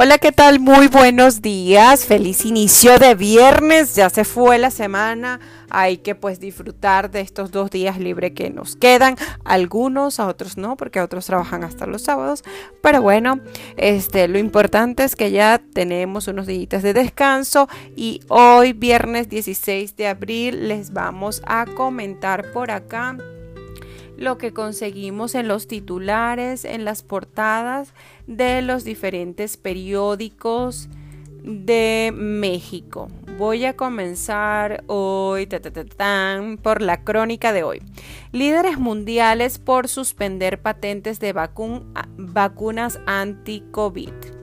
Hola, ¿qué tal? Muy buenos días. Feliz inicio de viernes. Ya se fue la semana. Hay que pues disfrutar de estos dos días libres que nos quedan. Algunos, a otros no, porque otros trabajan hasta los sábados. Pero bueno, este, lo importante es que ya tenemos unos días de descanso y hoy, viernes 16 de abril, les vamos a comentar por acá lo que conseguimos en los titulares, en las portadas de los diferentes periódicos de México. Voy a comenzar hoy por la crónica de hoy. Líderes mundiales por suspender patentes de vacunas anti-COVID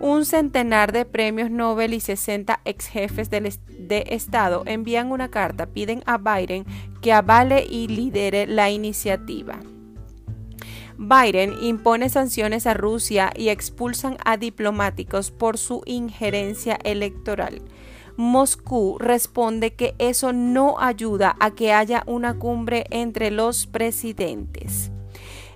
un centenar de premios Nobel y 60 ex jefes de Estado envían una carta, piden a Biden que avale y lidere la iniciativa. Biden impone sanciones a Rusia y expulsan a diplomáticos por su injerencia electoral. Moscú responde que eso no ayuda a que haya una cumbre entre los presidentes.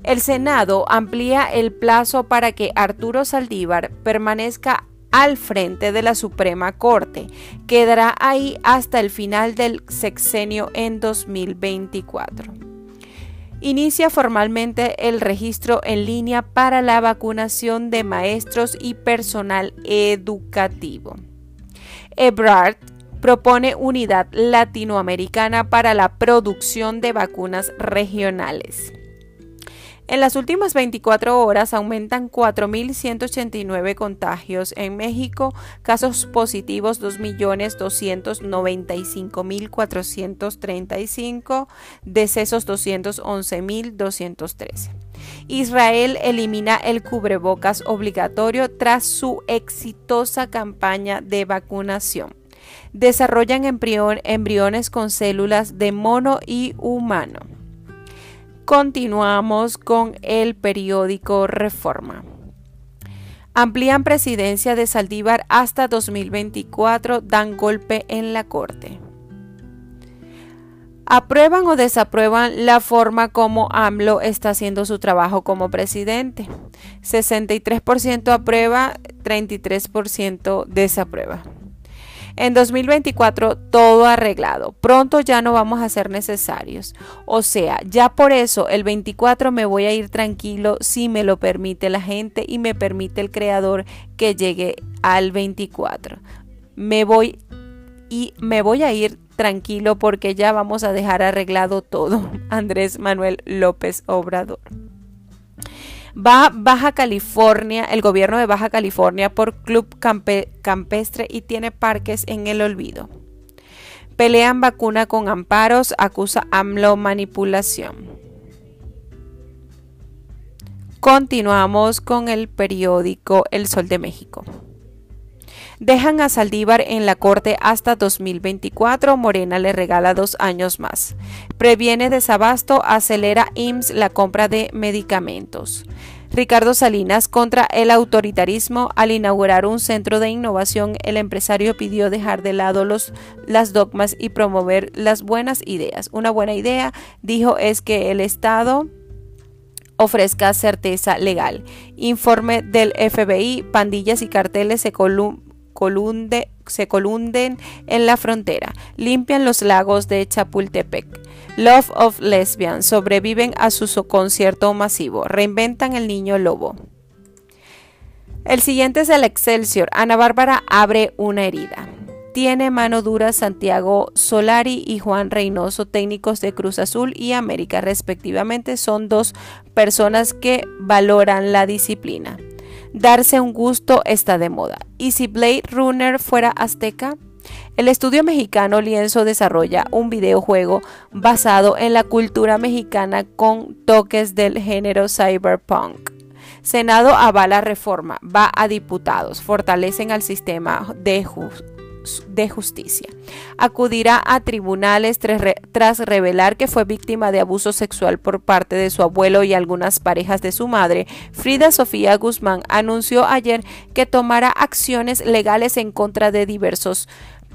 El Senado amplía el plazo para que Arturo Saldívar permanezca al frente de la Suprema Corte. Quedará ahí hasta el final del sexenio en 2024. Inicia formalmente el registro en línea para la vacunación de maestros y personal educativo. Ebrard propone unidad latinoamericana para la producción de vacunas regionales. En las últimas 24 horas aumentan 4.189 contagios en México, casos positivos 2.295.435, decesos 211.213. Israel elimina el cubrebocas obligatorio tras su exitosa campaña de vacunación. Desarrollan embriones con células de mono y humano. Continuamos con el periódico Reforma. Amplían presidencia de Saldívar hasta 2024, dan golpe en la Corte. ¿Aprueban o desaprueban la forma como AMLO está haciendo su trabajo como presidente? 63% aprueba, 33% desaprueba. En 2024 todo arreglado. Pronto ya no vamos a ser necesarios. O sea, ya por eso el 24 me voy a ir tranquilo si me lo permite la gente y me permite el creador que llegue al 24. Me voy y me voy a ir tranquilo porque ya vamos a dejar arreglado todo. Andrés Manuel López Obrador. Va Baja California, el gobierno de Baja California por Club Campestre y tiene parques en el olvido. Pelean vacuna con amparos, acusa AMLO manipulación. Continuamos con el periódico El Sol de México. Dejan a Saldívar en la corte hasta 2024. Morena le regala dos años más. Previene desabasto, acelera IMSS la compra de medicamentos. Ricardo Salinas contra el autoritarismo. Al inaugurar un centro de innovación, el empresario pidió dejar de lado los, las dogmas y promover las buenas ideas. Una buena idea, dijo, es que el Estado ofrezca certeza legal. Informe del FBI, pandillas y carteles se, se colunden en la frontera, limpian los lagos de Chapultepec. Love of Lesbian sobreviven a su concierto masivo, reinventan el niño lobo. El siguiente es el Excelsior. Ana Bárbara abre una herida. Tiene mano dura Santiago Solari y Juan Reynoso, técnicos de Cruz Azul y América respectivamente. Son dos personas que valoran la disciplina. Darse un gusto está de moda. ¿Y si Blade Runner fuera azteca? El estudio mexicano Lienzo desarrolla un videojuego basado en la cultura mexicana con toques del género cyberpunk. Senado avala reforma, va a diputados, fortalecen al sistema de, de justicia. Acudirá a tribunales tras revelar que fue víctima de abuso sexual por parte de su abuelo y algunas parejas de su madre. Frida Sofía Guzmán anunció ayer que tomará acciones legales en contra de diversos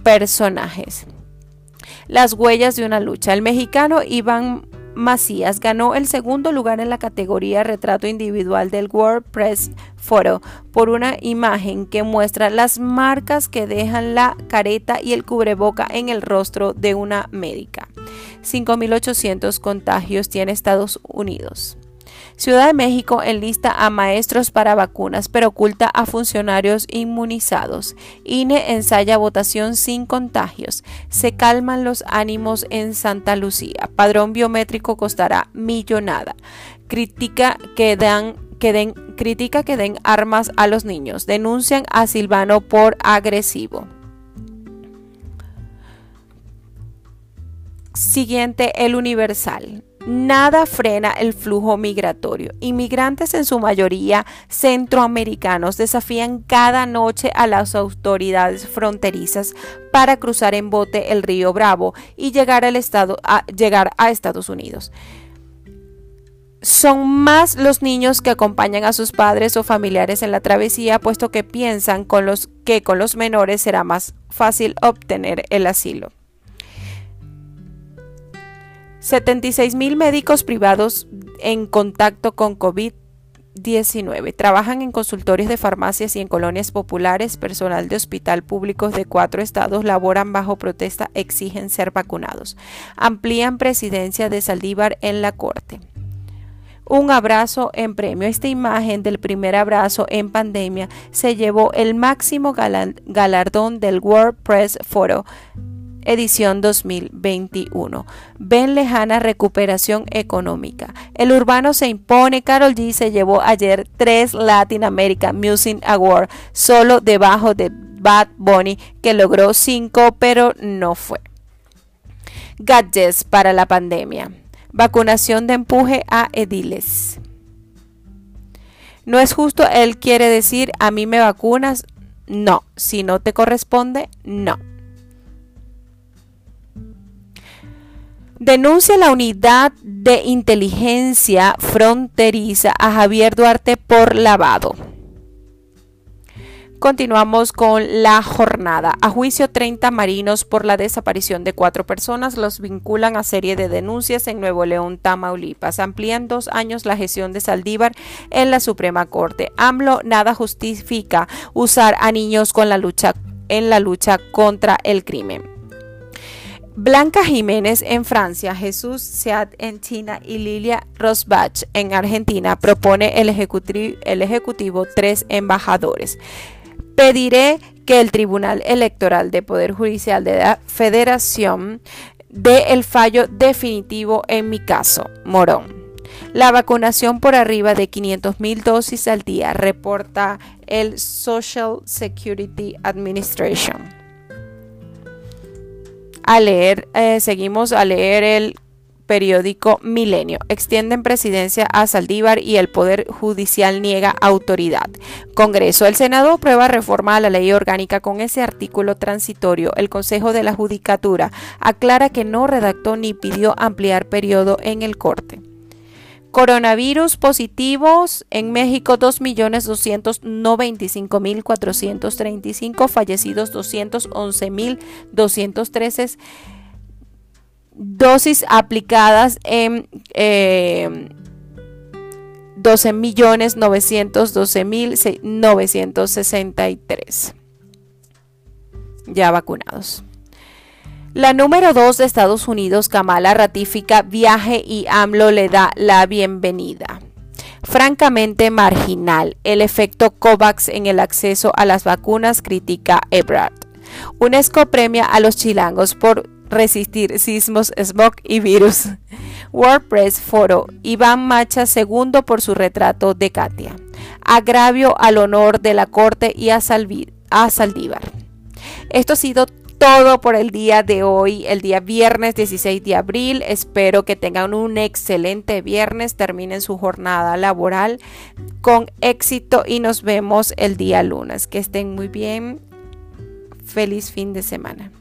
personajes. Las huellas de una lucha. El mexicano Iván Macías ganó el segundo lugar en la categoría retrato individual del World Press Photo por una imagen que muestra las marcas que dejan la careta y el cubreboca en el rostro de una médica. 5.800 contagios tiene Estados Unidos. Ciudad de México enlista a maestros para vacunas, pero oculta a funcionarios inmunizados. INE ensaya votación sin contagios. Se calman los ánimos en Santa Lucía. Padrón biométrico costará millonada. Critica que dan que den, critica que den armas a los niños. Denuncian a Silvano por agresivo. Siguiente, el Universal. Nada frena el flujo migratorio. Inmigrantes en su mayoría centroamericanos desafían cada noche a las autoridades fronterizas para cruzar en bote el río Bravo y llegar, al estado, a, llegar a Estados Unidos. Son más los niños que acompañan a sus padres o familiares en la travesía, puesto que piensan que con los menores será más fácil obtener el asilo. 76 mil médicos privados en contacto con COVID-19. Trabajan en consultorios de farmacias y en colonias populares. Personal de hospital públicos de cuatro estados laboran bajo protesta, exigen ser vacunados. Amplían presidencia de Saldívar en la Corte. Un abrazo en premio. Esta imagen del primer abrazo en pandemia se llevó el máximo galardón del World Press Photo edición 2021. Ven lejana recuperación económica. El urbano se impone. Carol G se llevó ayer tres Latin American Music Awards solo debajo de Bad Bunny que logró cinco pero no fue. Gadgets para la pandemia. Vacunación de empuje a ediles. No es justo, él quiere decir, a mí me vacunas. No, si no te corresponde, no. Denuncia la unidad de inteligencia fronteriza a Javier Duarte por lavado. Continuamos con la jornada. A juicio 30 marinos por la desaparición de cuatro personas los vinculan a serie de denuncias en Nuevo León, Tamaulipas. Amplían dos años la gestión de Saldívar en la Suprema Corte. AMLO nada justifica usar a niños con la lucha en la lucha contra el crimen. Blanca Jiménez en Francia, Jesús Seat en China y Lilia Rosbach en Argentina propone el ejecutivo, el ejecutivo tres embajadores. Pediré que el Tribunal Electoral de Poder Judicial de la Federación dé el fallo definitivo en mi caso, Morón. La vacunación por arriba de 500 mil dosis al día, reporta el Social Security Administration a leer, eh, seguimos a leer el periódico Milenio. Extienden presidencia a Saldívar y el Poder Judicial niega autoridad. Congreso. El Senado aprueba reforma a la ley orgánica con ese artículo transitorio. El Consejo de la Judicatura aclara que no redactó ni pidió ampliar periodo en el corte. Coronavirus positivos en México 2.295.435, fallecidos 211.213, dosis aplicadas en eh, 12.912.963 ya vacunados. La número 2 de Estados Unidos, Kamala, ratifica viaje y AMLO le da la bienvenida. Francamente marginal, el efecto COVAX en el acceso a las vacunas, critica Ebrard. UNESCO premia a los chilangos por resistir sismos, smog y virus. WordPress Foro, Iván Macha segundo por su retrato de Katia. Agravio al honor de la corte y a, a Saldívar. Esto ha sido todo por el día de hoy, el día viernes 16 de abril. Espero que tengan un excelente viernes, terminen su jornada laboral con éxito y nos vemos el día lunes. Que estén muy bien. Feliz fin de semana.